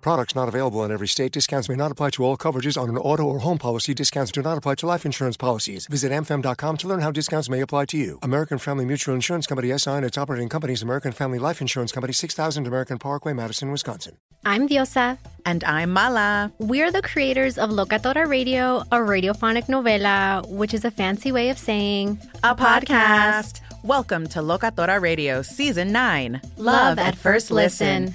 Products not available in every state. Discounts may not apply to all coverages on an auto or home policy. Discounts do not apply to life insurance policies. Visit amfam.com to learn how discounts may apply to you. American Family Mutual Insurance Company SI and its operating companies American Family Life Insurance Company 6000 American Parkway, Madison, Wisconsin. I'm Diosa. And I'm Mala. We're the creators of Locatora Radio, a radiophonic novela, which is a fancy way of saying a podcast. Welcome to Locatora Radio Season 9 Love at First Listen.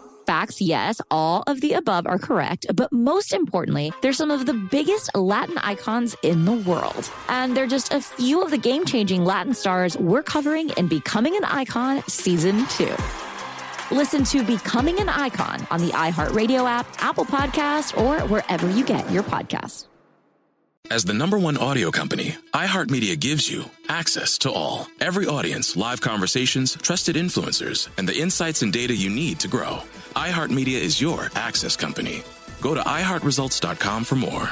Facts, yes, all of the above are correct, but most importantly, they're some of the biggest Latin icons in the world. And they're just a few of the game changing Latin stars we're covering in Becoming an Icon Season 2. Listen to Becoming an Icon on the iHeartRadio app, Apple Podcast, or wherever you get your podcasts. As the number one audio company, iHeartMedia gives you access to all. Every audience, live conversations, trusted influencers, and the insights and data you need to grow. iHeartMedia is your access company. Go to iHeartResults.com for more.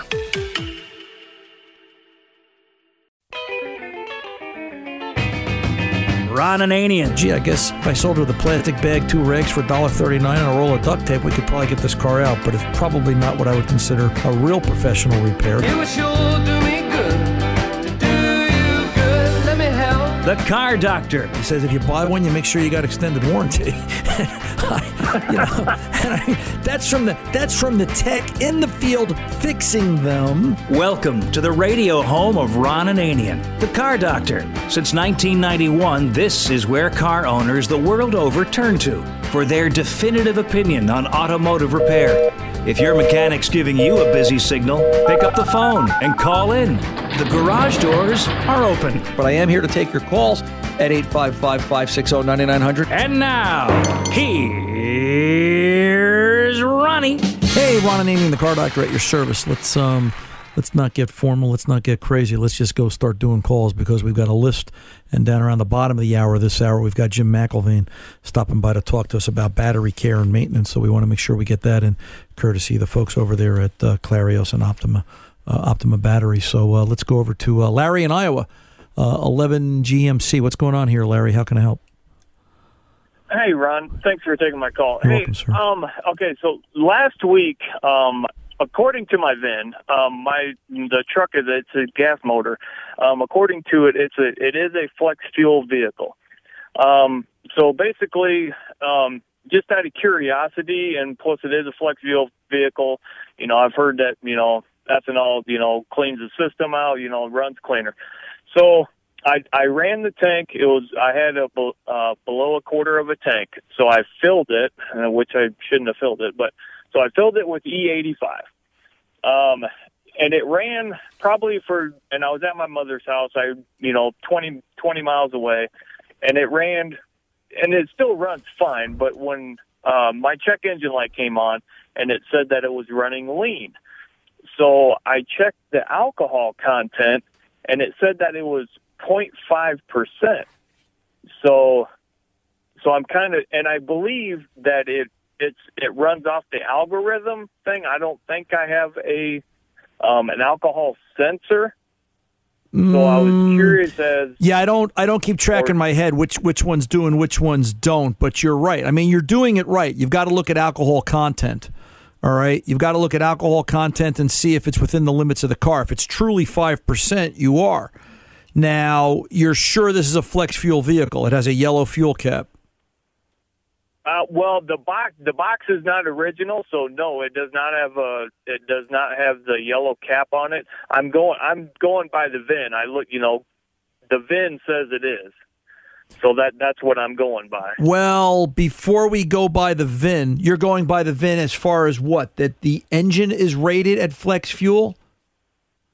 Ron Ananian. Gee, I guess if I sold her the plastic bag, two rags for $1.39 and a roll of duct tape, we could probably get this car out, but it's probably not what I would consider a real professional repair. It would sure do me good to do you good. Let me help. The car doctor. He says if you buy one, you make sure you got extended warranty. I, you know, and I, that's from the that's from the tech in the field fixing them. Welcome to the radio home of Ron Ananian, the car doctor. Since 1991, this is where car owners the world over turn to for their definitive opinion on automotive repair. If your mechanic's giving you a busy signal, pick up the phone and call in. The garage doors are open. But I am here to take your calls at 855 560 9900. And now, here's Ronnie. Hey, Ron Ananian, the car doctor at your service. Let's um, let's not get formal. Let's not get crazy. Let's just go start doing calls because we've got a list. And down around the bottom of the hour, this hour, we've got Jim McIlvaine stopping by to talk to us about battery care and maintenance. So we want to make sure we get that in, courtesy of the folks over there at uh, Clarios and Optima uh, Optima Battery. So uh, let's go over to uh, Larry in Iowa, uh, 11 GMC. What's going on here, Larry? How can I help? Hey, Ron. Thanks for taking my call. You're hey, welcome, sir. um, okay, so last week, um, according to my VIN, um, my the truck is it's a gas motor. Um, according to it, it's a it is a flex fuel vehicle. Um, so basically, um, just out of curiosity, and plus it is a flex fuel vehicle. You know, I've heard that you know ethanol, you know, cleans the system out. You know, runs cleaner. So I I ran the tank. It was I had a uh, below a quarter of a tank, so I filled it, uh, which I shouldn't have filled it, but so I filled it with E85. Um, and it ran probably for, and I was at my mother's house. I you know 20 20 miles away, and it ran, and it still runs fine. But when uh, my check engine light came on, and it said that it was running lean, so I checked the alcohol content, and it said that it was 0.5 percent. So, so I'm kind of, and I believe that it it's it runs off the algorithm thing. I don't think I have a um, an alcohol sensor. So I was curious as Yeah, I don't I don't keep track in my head which which one's doing which ones don't, but you're right. I mean, you're doing it right. You've got to look at alcohol content. All right? You've got to look at alcohol content and see if it's within the limits of the car. If it's truly 5%, you are. Now, you're sure this is a flex fuel vehicle. It has a yellow fuel cap. Uh, well, the box the box is not original, so no, it does not have a it does not have the yellow cap on it. I'm going I'm going by the VIN. I look, you know, the VIN says it is. So that that's what I'm going by. Well, before we go by the VIN, you're going by the VIN as far as what? That the engine is rated at flex fuel?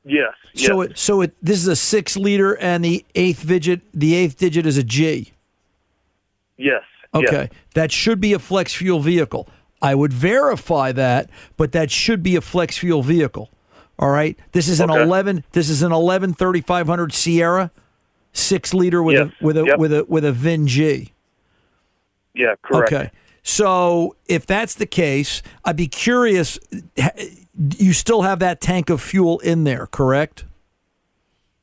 Yes. So yes. it so it this is a six liter and the eighth digit the eighth digit is a G. yes. Okay. Yes. That should be a flex fuel vehicle. I would verify that, but that should be a flex fuel vehicle. All right. This is an Okay. eleven this is an eleven thirty five hundred Sierra, six liter with Yes. a with a Yep. with a with a VIN G. Yeah. Correct. Okay. So if that's the case, I'd be curious. You still have that tank of fuel in there, correct?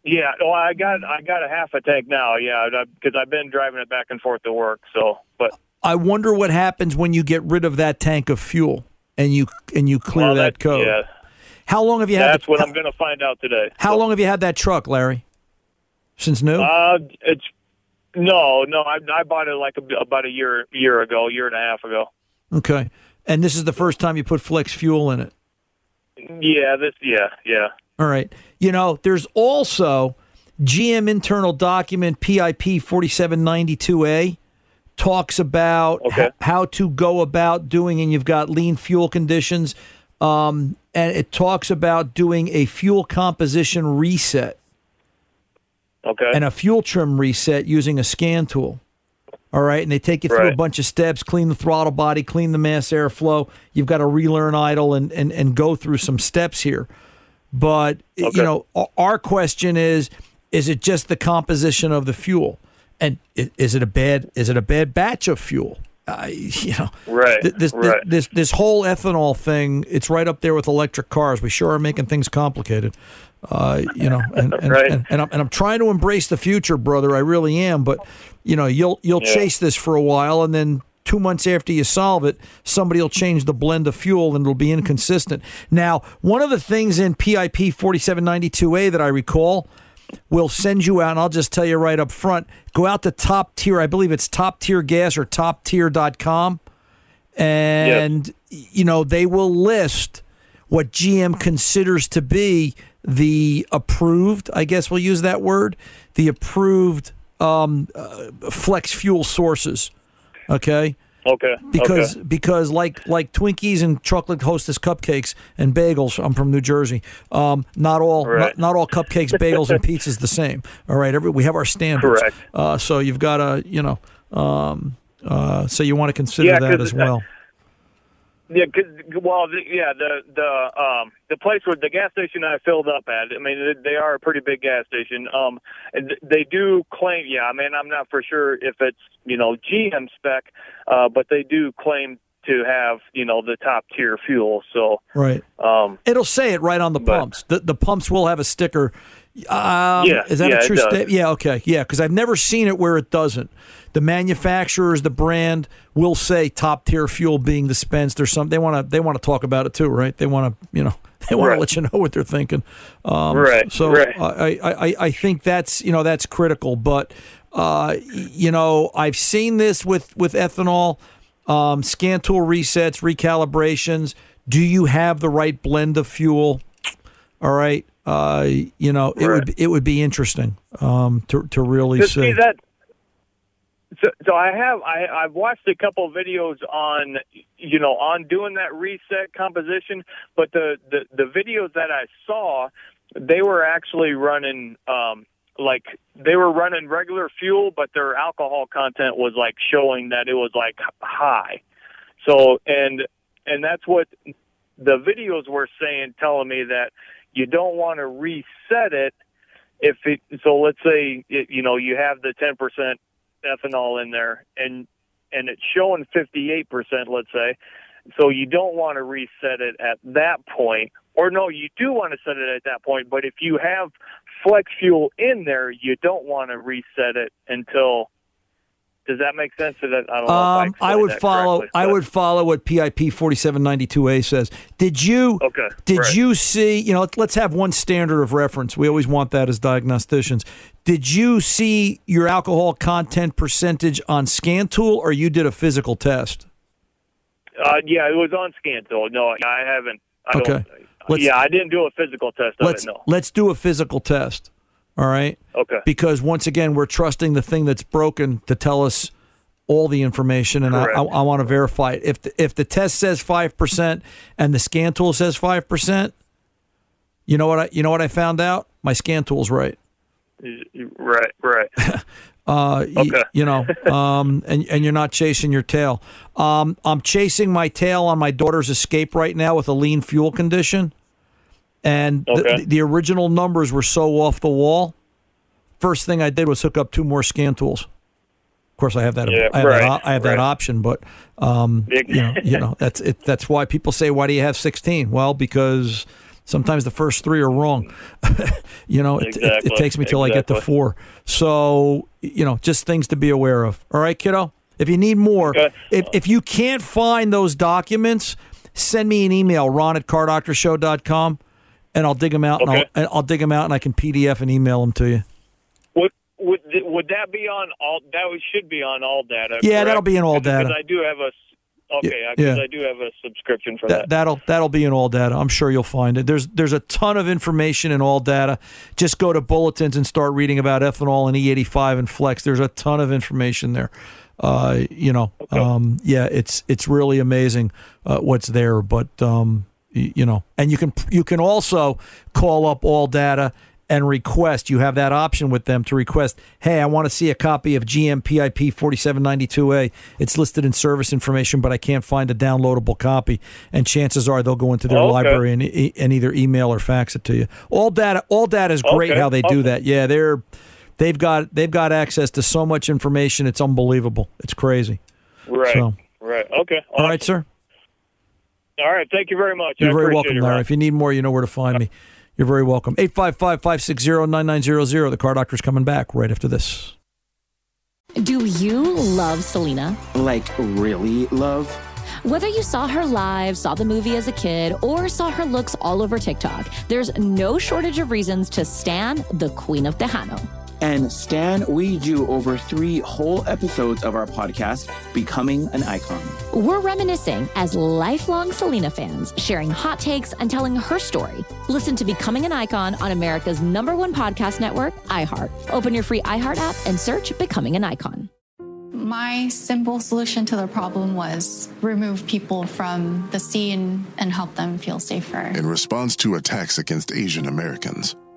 Yeah. Oh, I got I got a half a tank now. Yeah, because I've been driving it back and forth to work. So, but I wonder what happens when you get rid of that tank of fuel and you and you clear well, that code. Yeah. How long have you had? That's the- what I'm going to find out today. How long have you had that truck, Larry? Since new? Uh, it's no, no. I I bought it like a, about a year year ago, year and a half ago. okay. And this is the first time you put flex fuel in it. Yeah. This. Yeah. Yeah. All right. You know, there's also GM internal document PIP 4792A talks about Okay. h- how to go about doing, and you've got lean fuel conditions, um, and it talks about doing a fuel composition reset Okay. and a fuel trim reset using a scan tool. All right, and they take you through a bunch of steps, clean the throttle body, clean the mass airflow. You've got to relearn idle and, and, and go through some steps here. But you know, our question is: Is it just the composition of the fuel, and is it a bad is it a bad batch of fuel? Uh, you know, Right, th- This, right. this this whole ethanol thing, it's right up there with electric cars. We sure are making things complicated. Uh, you know, and and, Right. and, and, I'm, and I'm trying to embrace the future, brother. I really am. But you know, you'll you'll Yeah. chase this for a while, and then two months after you solve it, somebody will change the blend of fuel, and it'll be inconsistent. Now, one of the things in PIP 4792A that I recall will send you out, and I'll just tell you right up front go out to top tier. I believe it's top tier gas or toptier.com. And, you know, they will list what GM considers to be the approved, I guess we'll use that word, the approved um, uh, flex fuel sources. Okay Okay. because okay. because like like Twinkies and chocolate Hostess cupcakes and bagels. I'm from New Jersey. Um, not all Right. not, not all cupcakes, bagels, and pizzas the same. All right, every we have our standards. Correct. Uh, so you've got to you know. Um, uh, so you want to consider Yeah, that as well. Yeah, well, the, yeah, the the um the place where the gas station I filled up at. I mean, they- they are a pretty big gas station. Um, and they do claim. Yeah, I mean, I'm not for sure if it's you know GM spec, uh, but they do claim to have you know the top tier fuel. So Right. um, It'll say it right on the But- pumps. The the pumps will have a sticker. Um, Yeah, is that yeah, a true statement? Yeah, okay, yeah. Because I've never seen it where it doesn't. The manufacturers, the brand will say top tier fuel being dispensed or something. They want to they want to talk about it too, right? They want to you know they want to let you know what they're thinking. Um, Right, So right. I, I I think that's you know that's critical, but. Uh, you know, I've seen this with with ethanol, um, scan tool resets, recalibrations. Do you have the right blend of fuel? All right. Uh, you know, it would it would be interesting um, to to really see. see that. So, so I have I I've watched a couple of videos on you know on doing that reset composition, but the the the videos that I saw, they were actually running um like they were running regular fuel, but their alcohol content was like showing that it was like high. So and and that's what the videos were saying, telling me that you don't want to reset it if it so let's say it, you know you have the 10% ethanol in there and and it's showing 58% let's say so you don't want to reset it at that point or no you do want to set it at that point but if you have flex fuel in there you don't want to reset it until does that make sense Is that, I don't Um, I, I would follow. correctly, I would follow what PIP forty seven ninety two A says. Did you? Okay, Did right. you see? You know, let's have one standard of reference. We always want that as diagnosticians. Did you see your alcohol content percentage on ScanTool, or you did a physical test? uh, yeah it was on Scantool no I haven't I Okay. yeah I didn't do a physical test of Let's it no let's do a physical test. All right. Okay. Because once again, we're trusting the thing that's broken to tell us all the information, and I, I, I want to verify it. If the, if the test says five percent and the scan tool says five percent, you know what I you know what I found out? My scan tool's right. Right, right. Uh, Okay. you know, um, and and you're not chasing your tail. Um, I'm chasing my tail on my daughter's escape right now with a lean fuel condition, and the- Okay. the, the original numbers were so off the wall. First thing I did was hook up two more scan tools. Of course, I have that. Yeah, I have, right, that, I have that option, but um, you know, you know, that's it. That's why people say, "Why do you have 16?" Well, because sometimes the first three are wrong. you know, it, it, it takes me till I get to four. So, you know, just things to be aware of. All right, kiddo? If you need more, if, if you can't find those documents, send me an email, ron at cardoctorshow.com, and I'll dig them out, and, I'll, Okay. and I'll dig them out, and I can PDF and email them to you. Would would would that be on all? That should be on ALLDATA. Yeah, correct? that'll be in ALLDATA. Because. I do have a. Okay, Yeah, because. I do have a subscription for That, that. that'll that'll be in ALLDATA. I'm sure you'll find it. There's there's a ton of information in ALLDATA. Just go to bulletins and start reading about ethanol and E85 and Flex. There's a ton of information there. Uh, you know, um, yeah, it's it's really amazing uh, what's there. But um, you know, and you can you can also call up ALLDATA and request. You have that option with them to request. Hey, I want to see a copy of GMPIP 4792A. It's listed in service information, but I can't find a downloadable copy. And chances are they'll go into their oh, Okay. library and, e- and either email or fax it to you. ALLDATA, all data is great Okay, how they do that. Yeah, they're they've got they've got access to so much information. It's unbelievable. It's crazy. right, So, right. Okay. all right, sir. All right. Thank you very much. You're very welcome, Larry. If you need more, you know where to find me. You're very welcome. 855 560 9900. The car doctor's coming back right after this. Do you love Selena? Like, really love? Whether you saw her live, saw the movie as a kid, or saw her looks all over TikTok, there's no shortage of reasons to stan the Queen of Tejano. And Stan, we do over three whole episodes of our podcast, Becoming an Icon. We're reminiscing as lifelong Selena fans, sharing hot takes and telling her story. Listen to Becoming an Icon on America's number one podcast network, iHeart. Open your free iHeart app and search Becoming an Icon. My simple solution to the problem was remove people from the scene and help them feel safer. In response to attacks against Asian Americans,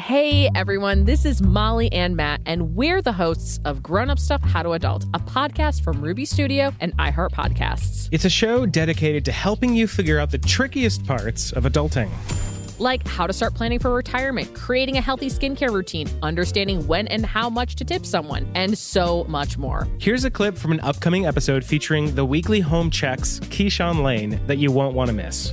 Hey everyone, this is Molly and Matt, and we're the hosts of Grown Up Stuff How to Adult, a podcast from Ruby Studio and iHeart Podcasts. It's a show dedicated to helping you figure out the trickiest parts of adulting. Like how to start planning for retirement, creating a healthy skincare routine, understanding when and how much to tip someone, and so much more. Here's a clip from an upcoming episode featuring the weekly home checks, Keyshawn Lane, that you won't want to miss.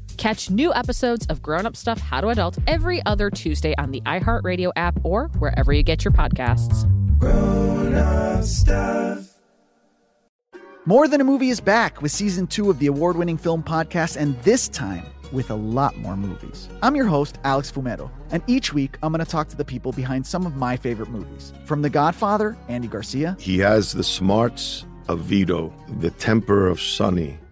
Catch new episodes of Grown Up Stuff How to Adult every other Tuesday on the iHeartRadio app or wherever you get your podcasts. Grown Up Stuff. More Than a Movie is back with season two of the award winning film podcast, and this time with a lot more movies. I'm your host, Alex Fumero, and each week I'm going to talk to the people behind some of my favorite movies. From The Godfather, Andy Garcia, He has the smarts of Vito, the temper of Sonny,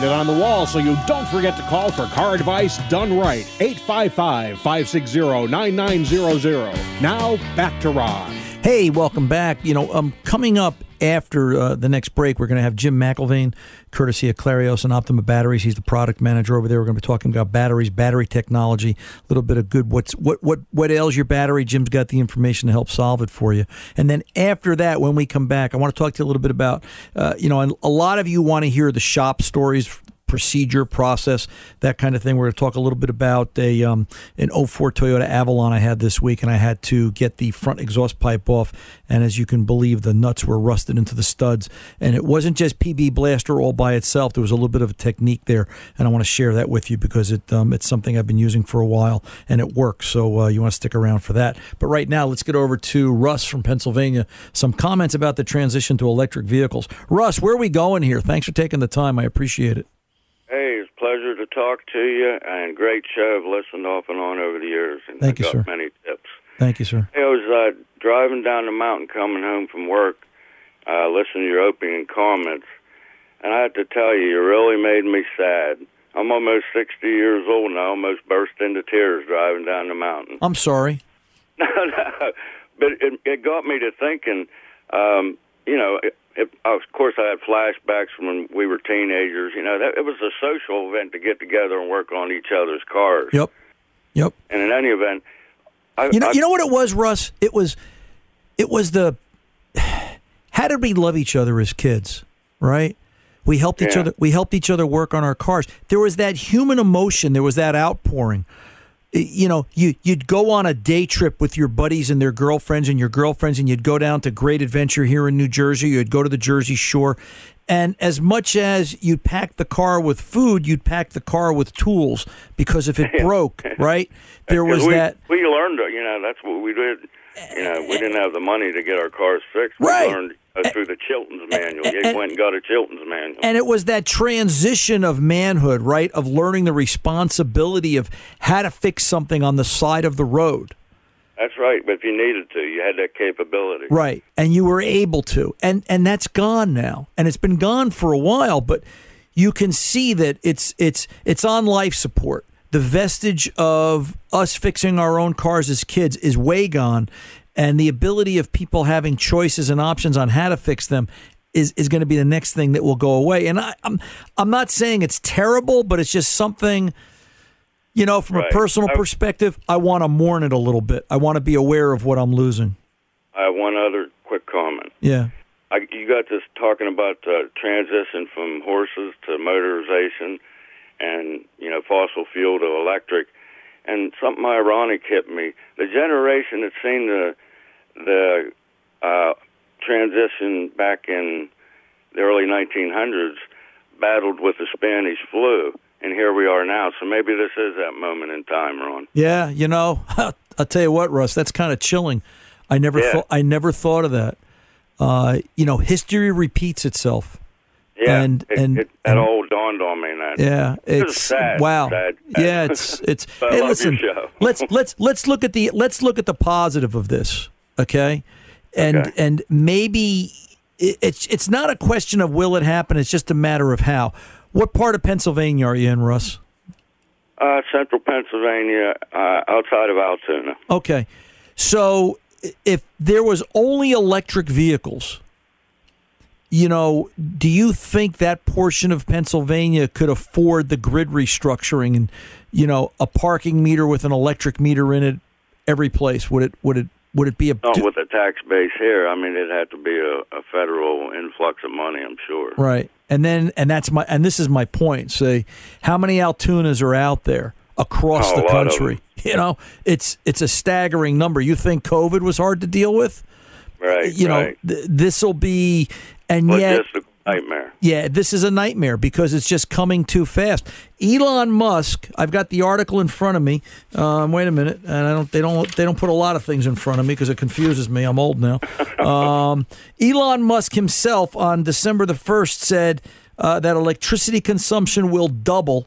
Write it on the wall so you don't forget to call for car advice done right. 855 560 9900. Now, back to Ron. Hey, welcome back. You know, um, coming up after uh, the next break, we're going to have Jim McIlvaine, courtesy of Clarios and Optima Batteries. He's the product manager over there. We're going to be talking about batteries, battery technology, a little bit of good what's what what what ails your battery. Jim's got the information to help solve it for you. And then after that, when we come back, I want to talk to you a little bit about, uh, you know, a lot of you want to hear the shop stories procedure, process, that kind of thing. We're going to talk a little bit about a um, an 04 Toyota Avalon I had this week, and I had to get the front exhaust pipe off. And as you can believe, the nuts were rusted into the studs. And it wasn't just PB Blaster all by itself. There was a little bit of a technique there, and I want to share that with you because it um, it's something I've been using for a while, and it works. So uh, you want to stick around for that. But right now, let's get over to Russ from Pennsylvania. Some comments about the transition to electric vehicles. Russ, where are we going here? Thanks for taking the time. I appreciate it. Hey, it's a pleasure to talk to you, and great show. I've listened off and on over the years, and Thank I you, got sir. many tips. Thank you, sir. I was uh, driving down the mountain coming home from work, uh, listening to your opening comments, and I have to tell you, you really made me sad. I'm almost 60 years old, and I almost burst into tears driving down the mountain. I'm sorry. No, no, but it, it got me to thinking. Um, you know, it, it, of course, I had flashbacks from when we were teenagers. You know, that it was a social event to get together and work on each other's cars. Yep. Yep. And in any event, I, You know, I, you know what it was, Russ? It was, it was the. How did we love each other as kids? Right. We helped each Yeah. other. We helped each other work on our cars. There was that human emotion. There was that outpouring. You know, you you'd go on a day trip with your buddies and their girlfriends and your girlfriends, and you'd go down to Great Adventure here in New Jersey. You'd go to the Jersey Shore, and as much as you'd pack the car with food, you'd pack the car with tools because if it broke, right, there was we, that. We learned, you know, that's what we did. You know, we didn't have the money to get our cars fixed. Right. Learned uh, through the Chilton's manual. You went and got a Chilton's manual. And it was that transition of manhood, right? Of learning the responsibility of how to fix something on the side of the road. That's right. But if you needed to, you had that capability. Right. And you were able to. And and that's gone now. And it's been gone for a while, but you can see that it's it's it's on life support. The vestige of us fixing our own cars as kids is way gone. And the ability of people having choices and options on how to fix them is, is going to be the next thing that will go away. And I, I'm I'm not saying it's terrible, but it's just something you know, from a personal I- perspective, I want to mourn it a little bit. I want to be aware of what I'm losing. I have one other quick comment. Yeah. I, you got this talking about uh, transition from horses to motorization, and you know fossil fuel to electric, and something ironic hit me. The generation that seen the the uh, transition back in the early 1900s battled with the Spanish flu, and here we are now. So maybe this is that moment in time, Ron. Yeah, you know, I'll tell you what, Russ, that's kind of chilling. I never Yeah. thought I never thought of that. Uh, you know, history repeats itself. Yeah, And- it, and- it, that all dawned on me. That Yeah, is it's sad. wow. sad. Yeah, it's it's. Hey, love listen, your show. let's let's let's look at the let's look at the positive of this, okay? And Okay. and maybe it, it's it's not a question of will it happen. It's just a matter of how. What part of Pennsylvania are you in, Russ? Uh, central Pennsylvania, uh, outside of Altoona. Okay. So if there was only electric vehicles, you know, do you think that portion of Pennsylvania could afford the grid restructuring and, you know, a parking meter with an electric meter in it every place? Would it would it would it be a Not with the tax base here. I mean, it'd have to be a, a federal influx of money, I'm sure. Right. And then and that's my and this is my point. Say how many Altoonas are out there across Oh, the a country? You know, it's it's a staggering number. You think COVID was hard to deal with? Right. you know, right. th- this will be, and yet, Logistic- nightmare. Yeah, this is a nightmare because it's just coming too fast. Elon Musk, I've got the article in front of me. Um, wait a minute, and I don't. They don't. They don't put a lot of things in front of me because it confuses me. I'm old now. um, Elon Musk himself on December the first said uh, that electricity consumption will double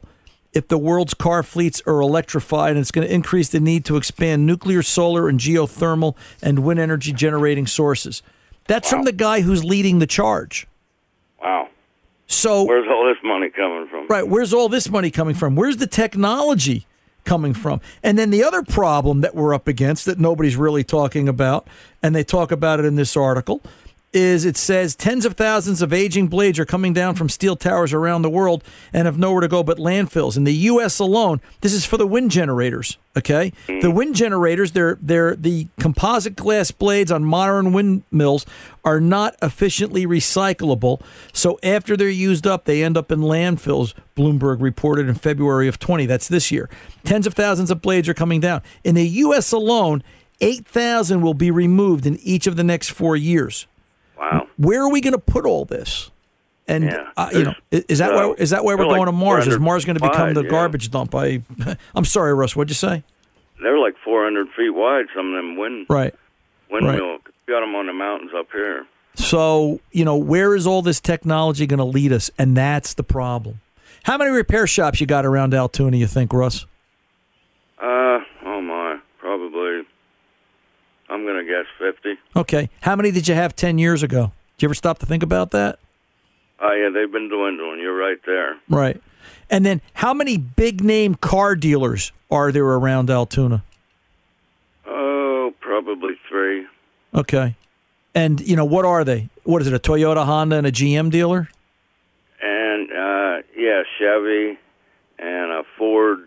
if the world's car fleets are electrified, and it's going to increase the need to expand nuclear, solar, and geothermal and wind energy generating sources. That's from the guy who's leading the charge. Wow. So where's all this money coming from? Right. Where's all this money coming from? Where's the technology coming from? And then the other problem that we're up against that nobody's really talking about, and they talk about it in this article, is it says tens of thousands of aging blades are coming down from steel towers around the world and have nowhere to go but landfills. In the U.S. alone, this is for the wind generators. Okay, the mm. wind generators, they're they're the composite glass blades on modern windmills are not efficiently recyclable. So after they're used up, they end up in landfills. Bloomberg reported in February of 20. That's this year. Tens of thousands of blades are coming down. In the U.S. alone, 8,000 will be removed in each of the next four years. Wow. Where are we going to put all this? And Yeah. uh, you know, is, that why is that why we're going like to Mars? Is Mars going to become the 400 garbage dump? I, I'm sorry, Russ. What'd you say? They're like 400 feet wide. Some of them wind Right. windmill. Got them on the mountains up here. So you know, where is all this technology going to lead us? And that's the problem. How many repair shops you got around Altoona? You think, Russ? Uh, oh my, probably. I'm gonna guess 50. Okay. How many did you have ten years ago? Did you ever stop to think about that? Oh yeah, they've been dwindling. You're right there. Right. And then, how many big name car dealers are there around Altoona? Oh, probably three. Okay. And you know what are they? What is it? A Toyota, Honda, and a GM dealer? And uh, yeah, Chevy and a Ford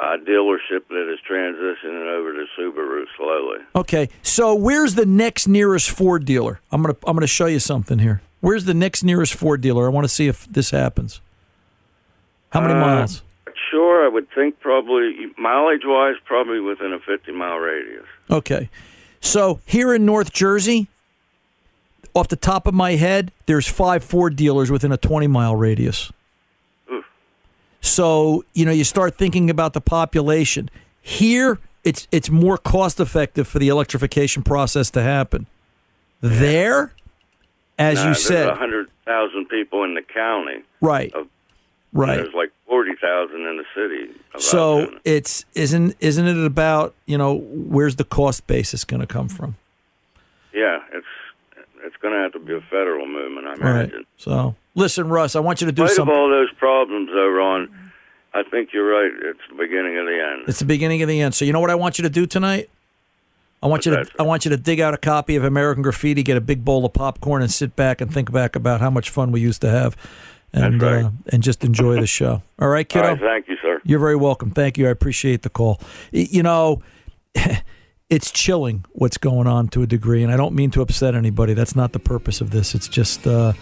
uh, dealership that is transitioning over to Subaru slowly. Okay. So where's the next nearest Ford dealer? I'm gonna I'm gonna show you something here. Where's the next nearest Ford dealer? I want to see if this happens. How many Uh, miles? Sure, I would think probably mileage wise, probably within a 50 mile radius. Okay. So here in North Jersey, off the top of my head, there's five Ford dealers within a 20 mile radius. So, you know, you start thinking about the population. Here, it's it's more cost effective for the electrification process to happen. There, as Now, you there's said, 100,000 people in the county. right. Of, Right. There's like 40,000 in the city. So it's isn't isn't it about, you know, where's the cost basis going to come from? yeah, it's it's going to have to be a federal movement, I Right. imagine. So, listen, Russ, I want you to do spite of all those problems, though, Ron, I think you're right. It's the beginning of the end. It's the beginning of the end. So you know what I want you to do tonight? I want you to I want you to dig out a copy of American Graffiti, get a big bowl of popcorn, and sit back and think back about how much fun we used to have, and uh, and just enjoy the show. All right, kiddo. right, thank you, sir. You're very welcome. Thank you. I appreciate the call. You know, it's chilling what's going on to a degree, and I don't mean to upset anybody. That's not the purpose of this. It's just, uh,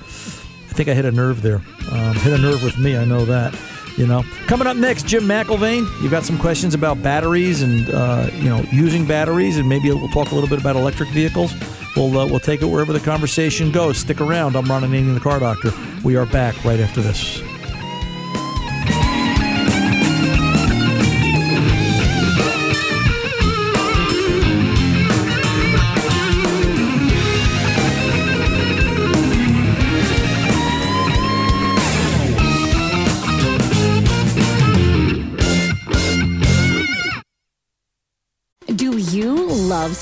think I hit a nerve there. Um, hit a nerve with me. I know that. You know, coming up next, Jim McIlvaine. You've got some questions about batteries and uh, you know using batteries, and maybe we'll talk a little bit about electric vehicles. We'll uh, we'll take it wherever the conversation goes. Stick around. I'm Ron Ananian, the Car Doctor. We are back right after this.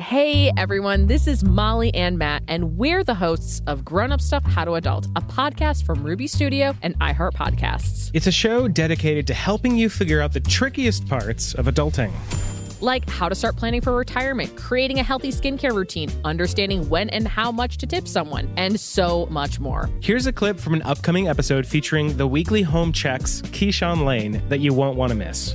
Hey everyone, this is Molly and Matt, and we're the hosts of Grown Up Stuff How to Adult, a podcast from Ruby Studio and iHeart Podcasts. It's a show dedicated to helping you figure out the trickiest parts of adulting. Like how to start planning for retirement, creating a healthy skincare routine, understanding when and how much to tip someone, and so much more. Here's a clip from an upcoming episode featuring the weekly home checks, Keyshawn Lane, that you won't want to miss.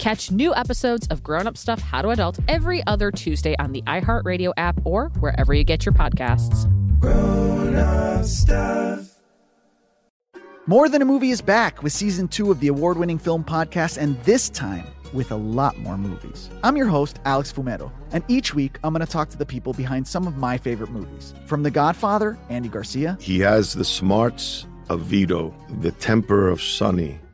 Catch new episodes of Grown Up Stuff How to Adult every other Tuesday on the iHeartRadio app or wherever you get your podcasts. Grown up stuff. More Than a Movie is back with season two of the award winning film podcast, and this time with a lot more movies. I'm your host, Alex Fumero, and each week I'm going to talk to the people behind some of my favorite movies. From The Godfather, Andy Garcia, He has the smarts of Vito, the temper of Sonny,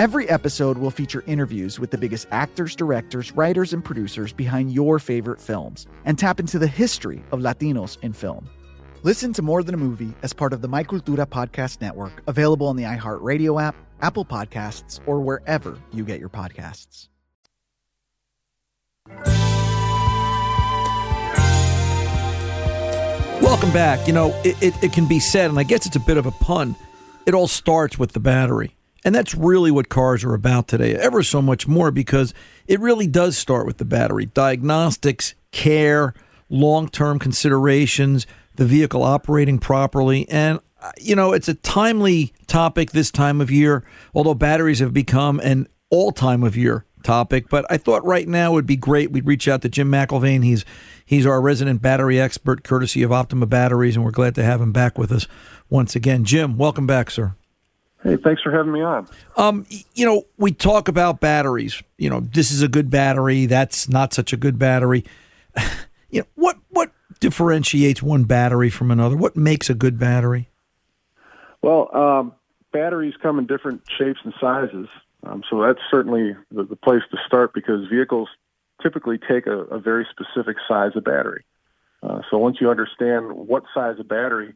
Every episode will feature interviews with the biggest actors, directors, writers, and producers behind your favorite films and tap into the history of Latinos in film. Listen to More Than a Movie as part of the My Cultura Podcast Network, available on the iHeartRadio app, Apple Podcasts, or wherever you get your podcasts. Welcome back. You know, it, it, it can be said, and I guess it's a bit of a pun, it all starts with the battery. And that's really what cars are about today, ever so much more, because it really does start with the battery. Diagnostics, care, long term considerations, the vehicle operating properly. And, uh, you know, it's a timely topic this time of year, although batteries have become an all time of year topic. But I thought right now would be great. We'd reach out to Jim McIlvaine. He's he's our resident battery expert, courtesy of Optima Batteries, and we're glad to have him back with us once again. Jim, welcome back, sir. Hey, thanks for having me on. Um, you know, we talk about batteries. You know, this is a good battery. That's not such a good battery. you know, what what differentiates one battery from another? What makes a good battery? Well, um, batteries come in different shapes and sizes, um, so that's certainly the, the place to start because vehicles typically take a, a very specific size of battery. Uh, so once you understand what size of battery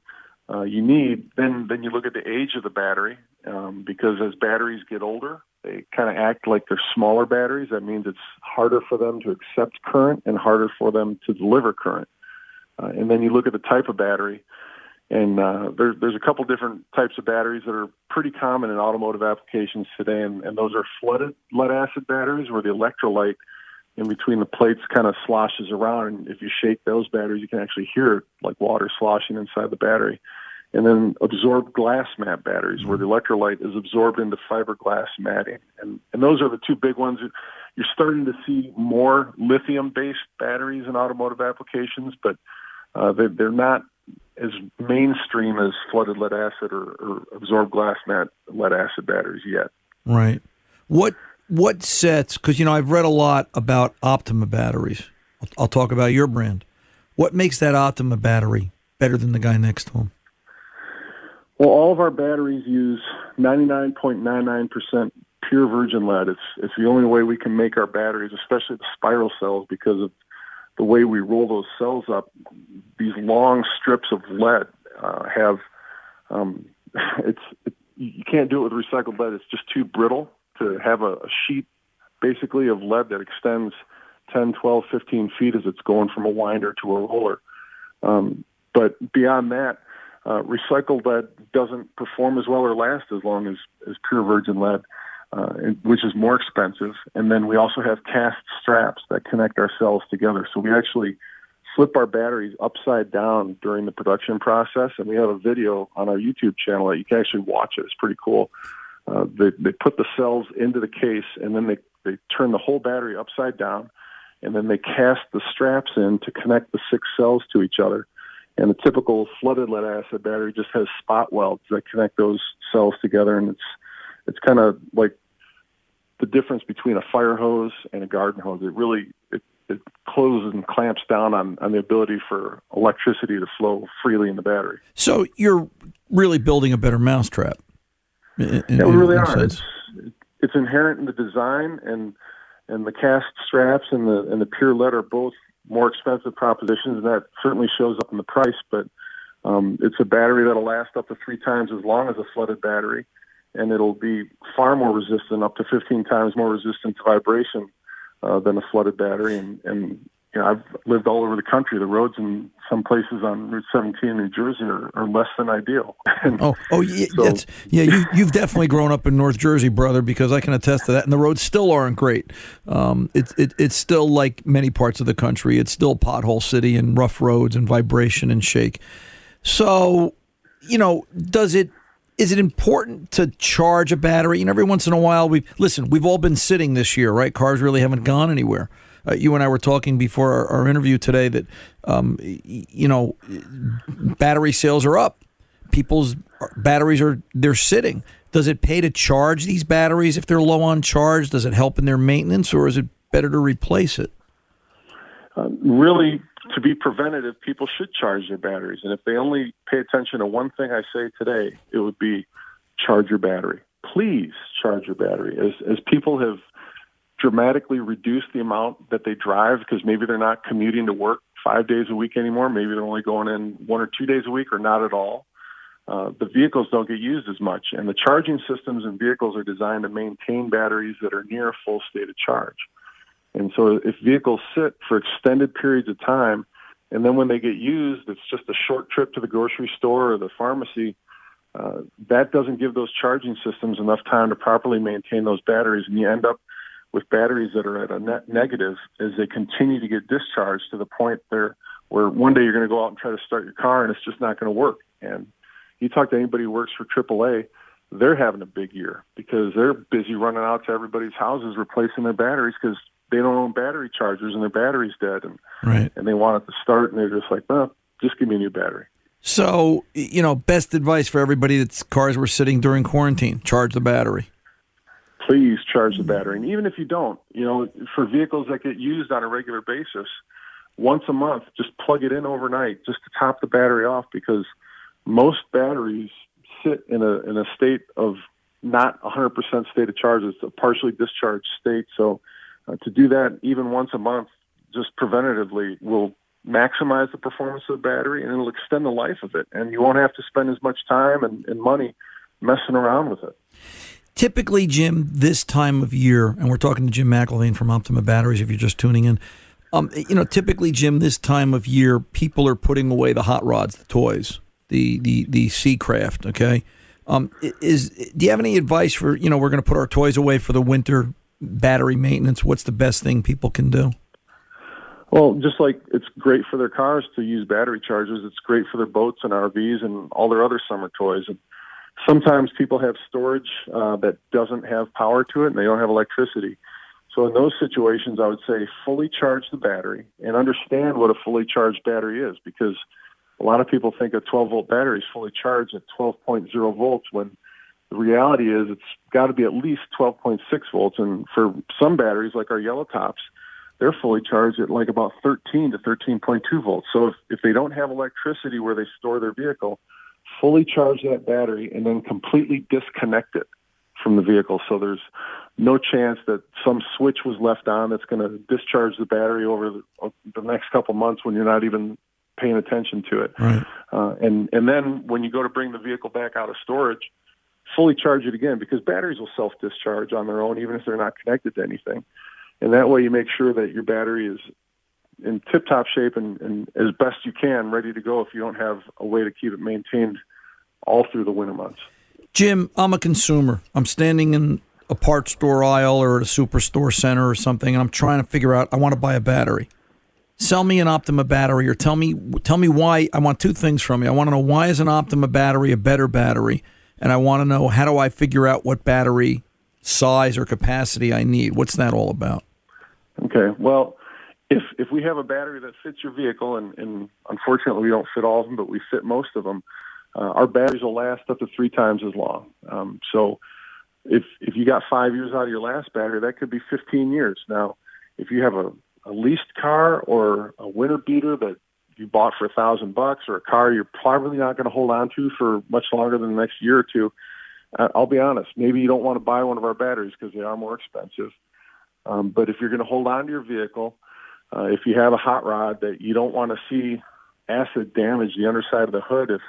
uh, you need, then then you look at the age of the battery um, because as batteries get older, they kind of act like they're smaller batteries. That means it's harder for them to accept current and harder for them to deliver current. Uh, and then you look at the type of battery, and uh, there, there's a couple different types of batteries that are pretty common in automotive applications today, and, and those are flooded lead acid batteries, where the electrolyte in between the plates kind of sloshes around, and if you shake those batteries, you can actually hear like water sloshing inside the battery. And then absorbed glass mat batteries, where the electrolyte is absorbed into fiberglass matting, and and those are the two big ones. You're starting to see more lithium-based batteries in automotive applications, but uh, they, they're not as mainstream as flooded lead acid or, or absorbed glass mat lead acid batteries yet. Right. What what sets? Because you know I've read a lot about Optima batteries. I'll, I'll talk about your brand. What makes that Optima battery better than the guy next to him? Well, all of our batteries use 99.99% pure virgin lead. It's it's the only way we can make our batteries, especially the spiral cells, because of the way we roll those cells up. These long strips of lead uh, have um, it's it, you can't do it with recycled lead. It's just too brittle to have a, a sheet basically of lead that extends 10, 12, 15 feet as it's going from a winder to a roller. Um, but beyond that, uh, recycled lead doesn't perform as well or last as long as, as pure virgin lead. uh, which is more expensive. And then we also have cast straps that connect our cells together. So we actually flip our batteries upside down during the production process, and we have a video on our YouTube channel that you can actually watch it. It's pretty cool. Uh, they, they put the cells into the case, and then they, they turn the whole battery upside down, and then they cast the straps in to connect the six cells to each other. And the typical flooded lead acid battery just has spot welds that connect those cells together, and it's it's kind of like the difference between a fire hose and a garden hose. It really it, it closes and clamps down on, on the ability for electricity to flow freely in the battery. So you're really building a better mousetrap. In- in- Yeah, we really are. It's, it's inherent in the design, and and the cast straps and the and the pure lead are both more expensive propositions, and that certainly shows up in the price. But um, it's a battery that'll last up to three times as long as a flooded battery, and it'll be far more resistant, up to 15 times more resistant to vibration uh, than a flooded battery. And, and you know, I've lived all over the country. The roads in some places on Route 17 in New Jersey are, are less than ideal. Oh, oh, yeah, so- that's, yeah. You, you've definitely grown up in North Jersey, brother, because I can attest to that. And the roads still aren't great. Um, it's it, it's still like many parts of the country. It's still pothole city and rough roads and vibration and shake. So, you know, does it is it important to charge a battery? You know, every once in a while, we listen. We've all been sitting this year, right? Cars really haven't gone anywhere. Uh, you and I were talking before our, our interview today that, um, you know, battery sales are up. People's batteries are they're sitting. Does it pay to charge these batteries if they're low on charge? Does it help in their maintenance, or is it better to replace it? uh, really to be preventative, people should charge their batteries. And if they only pay attention to one thing I say today, it would be charge your battery. Please charge your battery. As as people have dramatically reduced the amount that they drive because maybe they're not commuting to work five days a week anymore. Maybe they're only going in one or two days a week or not at all. Uh, the vehicles don't get used as much, and the charging systems in vehicles are designed to maintain batteries that are near a full state of charge. And so if vehicles sit for extended periods of time, and then when they get used, it's just a short trip to the grocery store or the pharmacy, uh, that doesn't give those charging systems enough time to properly maintain those batteries. And you end up with batteries that are at a net negative as they continue to get discharged to the point there where one day you're going to go out and try to start your car and it's just not going to work. And you talk to anybody who works for AAA, they're having a big year because they're busy running out to everybody's houses replacing their batteries because they don't own battery chargers and their battery's dead and Right. and they want it to start and they're just like, well, just give me a new battery. So, you know, best advice for everybody that's cars were sitting during quarantine: charge the battery. Please charge the battery. And even if you don't, you know, for vehicles that get used on a regular basis, once a month, just plug it in overnight just to top the battery off because most batteries sit in a in a state of not 100% state of charge. It's a partially discharged state. So uh, to do that even once a month, just preventatively, will maximize the performance of the battery and it'll extend the life of it. And you won't have to spend as much time and, and money messing around with it. Typically, Jim, this time of year, and we're talking to Jim McIlvaine from Optima Batteries. If you're just tuning in, um, you know, typically, Jim, this time of year, people are putting away the hot rods, the toys, the the the Seacraft. Okay, um, is do you have any advice for you know we're going to put our toys away for the winter battery maintenance? What's the best thing people can do? Well, just like it's great for their cars to use battery chargers, it's great for their boats and RVs and all their other summer toys. And sometimes people have storage uh, that doesn't have power to it and they don't have electricity. So in those situations, I would say fully charge the battery and understand what a fully charged battery is because a lot of people think a 12 volt battery is fully charged at 12.0 volts when the reality is it's got to be at least 12.6 volts. And for some batteries, like our yellow tops, they're fully charged at like about 13 to 13.2 volts. So if, if they don't have electricity where they store their vehicle, fully charge that battery and then completely disconnect it from the vehicle. So there's no chance that some switch was left on that's going to discharge the battery over the, the next couple months when you're not even paying attention to it. Right. Uh, and and then when you go to bring the vehicle back out of storage, fully charge it again because batteries will self discharge on their own even if they're not connected to anything. And that way you make sure that your battery is in tip top shape and, and as best you can ready to go if you don't have a way to keep it maintained all through the winter months. Jim, I'm a consumer. I'm standing in a parts store aisle or at a superstore center or something, and I'm trying to figure out I want to buy a battery. Sell me an Optima battery, or tell me tell me why. I want two things from you. I want to know why is an Optima battery a better battery, and I want to know how do I figure out what battery size or capacity I need. What's that all about? Okay. Well, if if we have a battery that fits your vehicle, and, and unfortunately we don't fit all of them, but we fit most of them, uh, our batteries will last up to three times as long. Um, so if if you got five years out of your last battery, that could be 15 years. Now, if you have a, a leased car or a winter beater that you bought for a thousand bucks, or a car you're probably not going to hold on to for much longer than the next year or two, uh, I'll be honest, maybe you don't want to buy one of our batteries because they are more expensive. Um, but if you're going to hold on to your vehicle, uh, if you have a hot rod that you don't want to see acid damage the underside of the hood if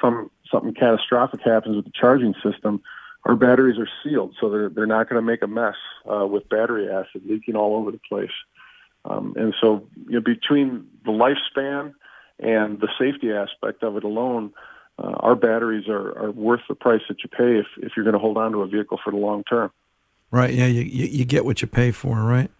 some something catastrophic happens with the charging system, our batteries are sealed, so they're they're not going to make a mess uh, with battery acid leaking all over the place. Um, and so, you know, between the lifespan and the safety aspect of it alone, uh, our batteries are, are worth the price that you pay if, if you're going to hold on to a vehicle for the long term. Right. Yeah. You, you, you get what you pay for, right?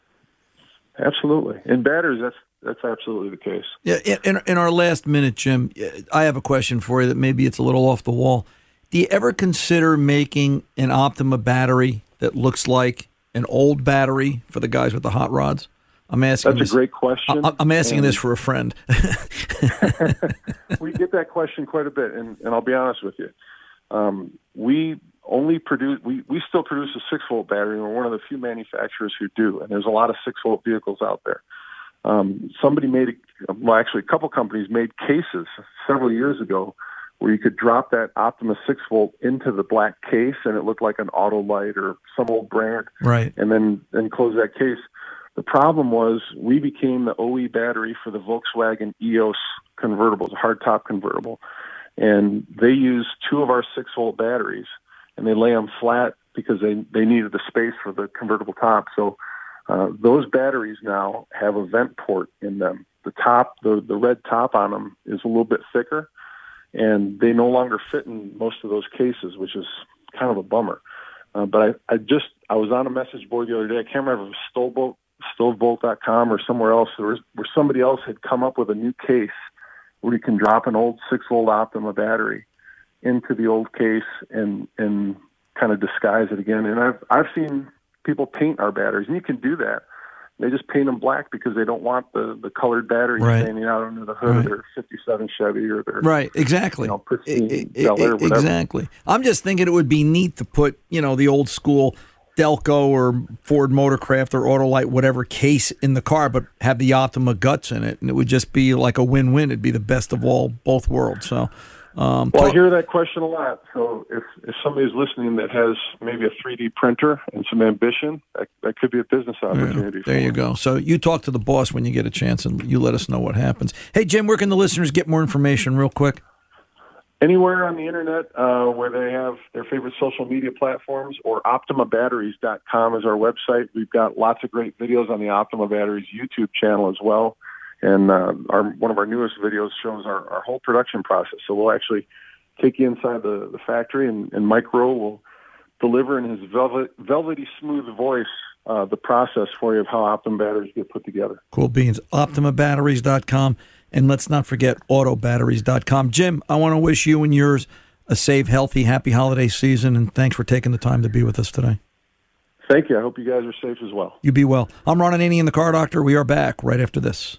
Absolutely. In batteries, that's that's absolutely the case. Yeah. In, in, in our last minute, Jim, I have a question for you that maybe it's a little off the wall. Do you ever consider making an Optima battery that looks like an old battery for the guys with the hot rods? I'm asking. That's this, a great question. I, I'm asking and this for a friend. we get that question quite a bit, and, and I'll be honest with you. Um, we only produce we, we still produce a six volt battery. And we're one of the few manufacturers who do and there's a lot of six volt vehicles out there. Um, somebody made a, well actually a couple companies made cases several years ago where you could drop that optima six volt into the black case and it looked like an autolite or some old brand. Right. And then then close that case. The problem was we became the OE battery for the Volkswagen EOS convertible, it's a hardtop convertible. And they use two of our six volt batteries and they lay them flat because they, they needed the space for the convertible top. So uh, those batteries now have a vent port in them. The top, the, the red top on them is a little bit thicker and they no longer fit in most of those cases, which is kind of a bummer. Uh, but I, I just, I was on a message board the other day. I can't remember if it was Stolebolt stovebolt.com or somewhere else where, where somebody else had come up with a new case where you can drop an old six volt Optima battery into the old case and and kind of disguise it again. And I've I've seen people paint our batteries, and you can do that. They just paint them black because they don't want the, the colored battery Right. standing out under the hood Right. of their '57 Chevy or their Right, exactly. you know, pristine I- I- Bel whatever. exactly. I'm just thinking it would be neat to put, you know, the old school Delco or Ford Motorcraft or Autolite, whatever case in the car, but have the Optima guts in it, and it would just be like a win-win. It'd be the best of all both worlds. So, um, Well, I hear that question a lot. So if, if somebody's listening that has maybe a 3D printer and some ambition, that, that could be a business opportunity. there you go. So you talk to the boss when you get a chance, and you let us know what happens. Hey, Jim, where can the listeners get more information, real quick? Anywhere on the internet uh, where they have their favorite social media platforms or OptimaBatteries.com is our website. We've got lots of great videos on the Optima Batteries YouTube channel as well. And uh, our one of our newest videos shows our, our whole production process. So we'll actually take you inside the, the factory, and, and Mike Rowe will deliver in his velvet, velvety smooth voice uh, the process for you of how Optima batteries get put together. Cool beans. OptimaBatteries.com. And let's not forget AutoBatteries.com. Jim, I want to wish you and yours a safe, healthy, happy holiday season. And thanks for taking the time to be with us today. Thank you. I hope you guys are safe as well. You be well. I'm Ron Ananian in the Car Doctor. We are back right after this.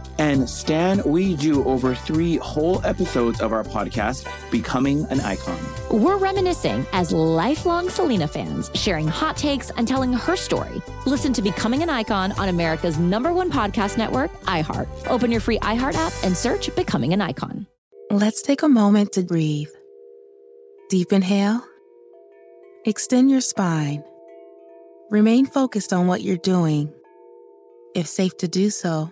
And Stan, we do over three whole episodes of our podcast, Becoming an Icon. We're reminiscing as lifelong Selena fans, sharing hot takes and telling her story. Listen to Becoming an Icon on America's number one podcast network, iHeart. Open your free iHeart app and search Becoming an Icon. Let's take a moment to breathe. Deep inhale. Extend your spine. Remain focused on what you're doing. If safe to do so,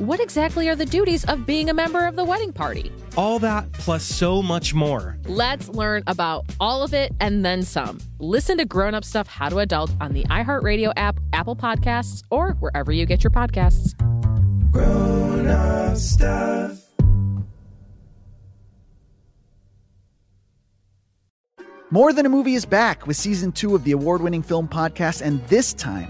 what exactly are the duties of being a member of the wedding party? All that plus so much more. Let's learn about all of it and then some. Listen to Grown Up Stuff How to Adult on the iHeartRadio app, Apple Podcasts, or wherever you get your podcasts. Grown up stuff. More Than a Movie is back with season two of the award winning film podcast, and this time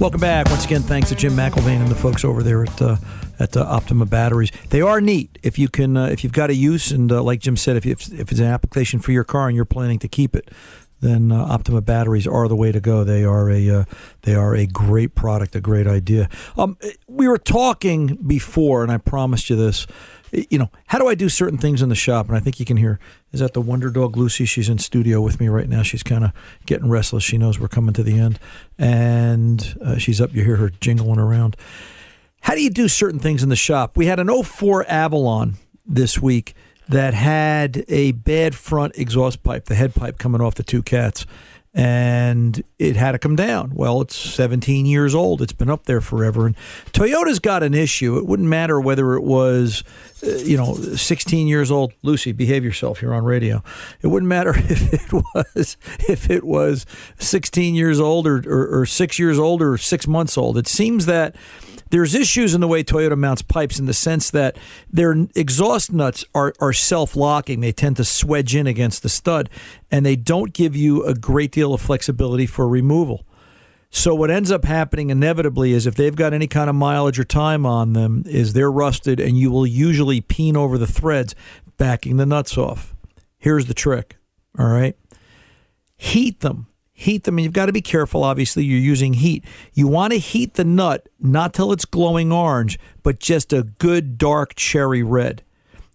Welcome back. Once again, thanks to Jim McIlvaine and the folks over there at uh, at uh, Optima Batteries. They are neat if you can uh, if you've got a use and uh, like Jim said, if, you, if it's an application for your car and you're planning to keep it, then uh, Optima Batteries are the way to go. They are a uh, they are a great product, a great idea. Um, we were talking before, and I promised you this. You know, how do I do certain things in the shop? And I think you can hear. Is that the Wonder Dog Lucy? She's in studio with me right now. She's kind of getting restless. She knows we're coming to the end, and uh, she's up. You hear her jingling around. How do you do certain things in the shop? We had an 04 Avalon this week that had a bad front exhaust pipe, the head pipe coming off the two cats, and it had to come down. Well, it's 17 years old. It's been up there forever. And Toyota's got an issue. It wouldn't matter whether it was, uh, you know, 16 years old. Lucy, behave yourself. You're on radio. It wouldn't matter if it was if it was 16 years old or, or, or six years old or six months old. It seems that there's issues in the way Toyota mounts pipes in the sense that their exhaust nuts are, are self locking. They tend to swedge in against the stud and they don't give you a great deal of flexibility for removal. So what ends up happening inevitably is if they've got any kind of mileage or time on them, is they're rusted and you will usually peen over the threads, backing the nuts off. Here's the trick. All right. Heat them heat them and you've got to be careful obviously you're using heat you want to heat the nut not till it's glowing orange but just a good dark cherry red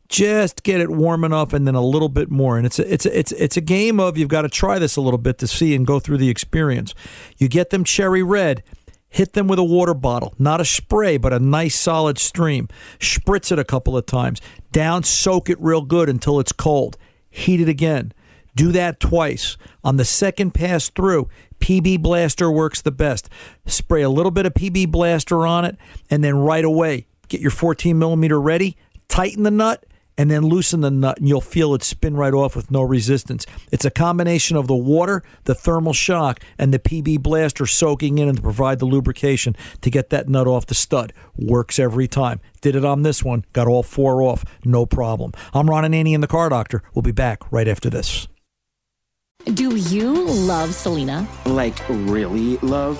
just get it warm enough and then a little bit more. And it's a, it's a, it's it's a game of you've got to try this a little bit to see and go through the experience. You get them cherry red hit them with a water bottle not a spray but a nice solid stream. Spritz it a couple of times. Down soak it real good until it's cold. Heat it again. Do that twice. On the second pass through, PB Blaster works the best. Spray a little bit of PB Blaster on it, and then right away, get your 14 millimeter ready, tighten the nut, and then loosen the nut, and you'll feel it spin right off with no resistance. It's a combination of the water, the thermal shock, and the PB Blaster soaking in and to provide the lubrication to get that nut off the stud. Works every time. Did it on this one, got all four off, no problem. I'm Ron Ananian in the Car Doctor. We'll be back right after this. Do you love Selena? Like, really love?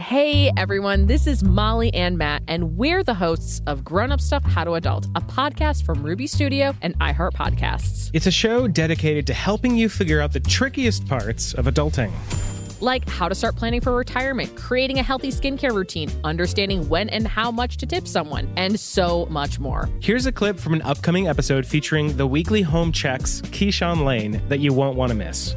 Hey everyone, this is Molly and Matt, and we're the hosts of Grown Up Stuff How to Adult, a podcast from Ruby Studio and iHeart Podcasts. It's a show dedicated to helping you figure out the trickiest parts of adulting. Like how to start planning for retirement, creating a healthy skincare routine, understanding when and how much to tip someone, and so much more. Here's a clip from an upcoming episode featuring the weekly home checks, Keyshawn Lane, that you won't want to miss.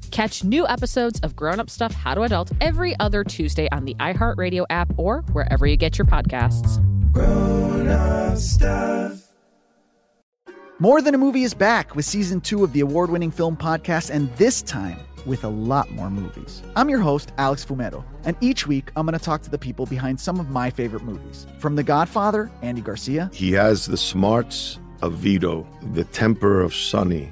Catch new episodes of Grown Up Stuff How to Adult every other Tuesday on the iHeartRadio app or wherever you get your podcasts. Grown up stuff. More Than a Movie is back with season two of the award winning film podcast, and this time with a lot more movies. I'm your host, Alex Fumero, and each week I'm going to talk to the people behind some of my favorite movies. From The Godfather, Andy Garcia, He has the smarts of Vito, the temper of Sonny,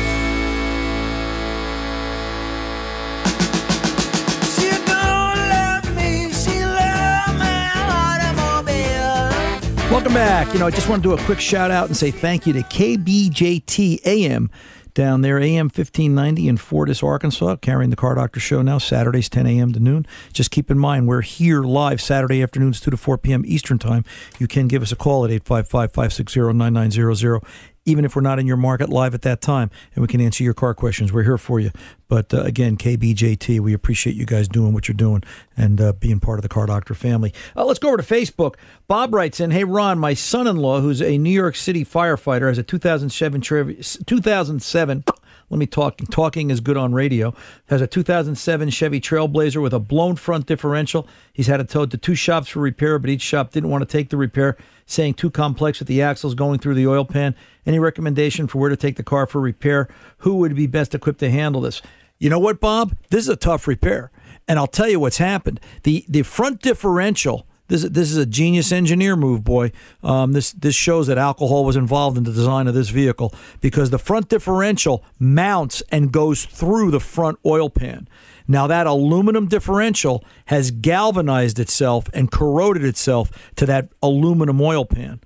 Welcome back. You know, I just want to do a quick shout out and say thank you to KBJT AM down there, AM 1590 in Fordyce, Arkansas, carrying the Car Doctor Show now, Saturdays 10 a.m. to noon. Just keep in mind, we're here live Saturday afternoons, 2 to 4 p.m. Eastern Time. You can give us a call at 855 560 9900 even if we're not in your market live at that time, and we can answer your car questions. We're here for you. But uh, again, KBJT, we appreciate you guys doing what you're doing and uh, being part of the Car Doctor family. Uh, let's go over to Facebook. Bob writes in, "Hey Ron, my son-in-law, who's a New York City firefighter, has a 2007 Trev- 2007." Let me talk. Talking is good on radio. Has a 2007 Chevy Trailblazer with a blown front differential. He's had it towed to two shops for repair, but each shop didn't want to take the repair, saying too complex with the axles going through the oil pan. Any recommendation for where to take the car for repair? Who would be best equipped to handle this? You know what, Bob? This is a tough repair, and I'll tell you what's happened. the The front differential. This, this is a genius engineer move, boy. Um, this this shows that alcohol was involved in the design of this vehicle because the front differential mounts and goes through the front oil pan. Now that aluminum differential has galvanized itself and corroded itself to that aluminum oil pan,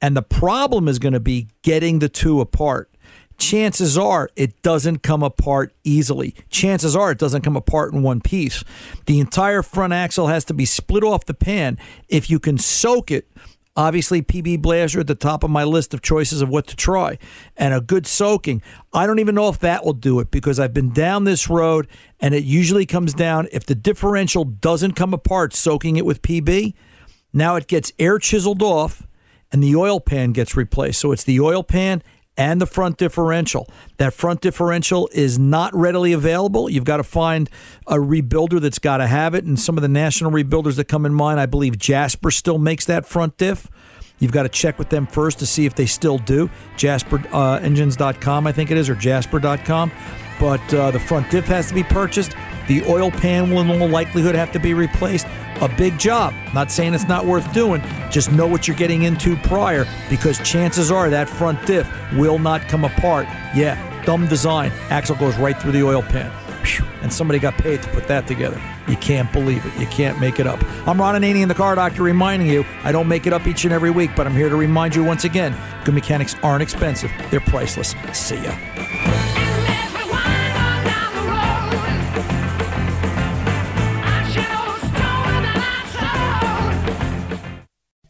and the problem is going to be getting the two apart chances are it doesn't come apart easily. Chances are it doesn't come apart in one piece. The entire front axle has to be split off the pan. If you can soak it, obviously PB Blaster at the top of my list of choices of what to try, and a good soaking. I don't even know if that will do it because I've been down this road and it usually comes down if the differential doesn't come apart soaking it with PB, now it gets air chiseled off and the oil pan gets replaced. So it's the oil pan and the front differential. That front differential is not readily available. You've got to find a rebuilder that's got to have it. And some of the national rebuilders that come in mind, I believe Jasper still makes that front diff. You've got to check with them first to see if they still do. JasperEngines.com, uh, I think it is, or Jasper.com. But uh, the front diff has to be purchased. The oil pan will in all likelihood have to be replaced. A big job. Not saying it's not worth doing. Just know what you're getting into prior because chances are that front diff will not come apart. Yeah, dumb design. Axle goes right through the oil pan. And somebody got paid to put that together. You can't believe it. You can't make it up. I'm Ron Ananian, the car doctor, reminding you I don't make it up each and every week, but I'm here to remind you once again good mechanics aren't expensive, they're priceless. See ya.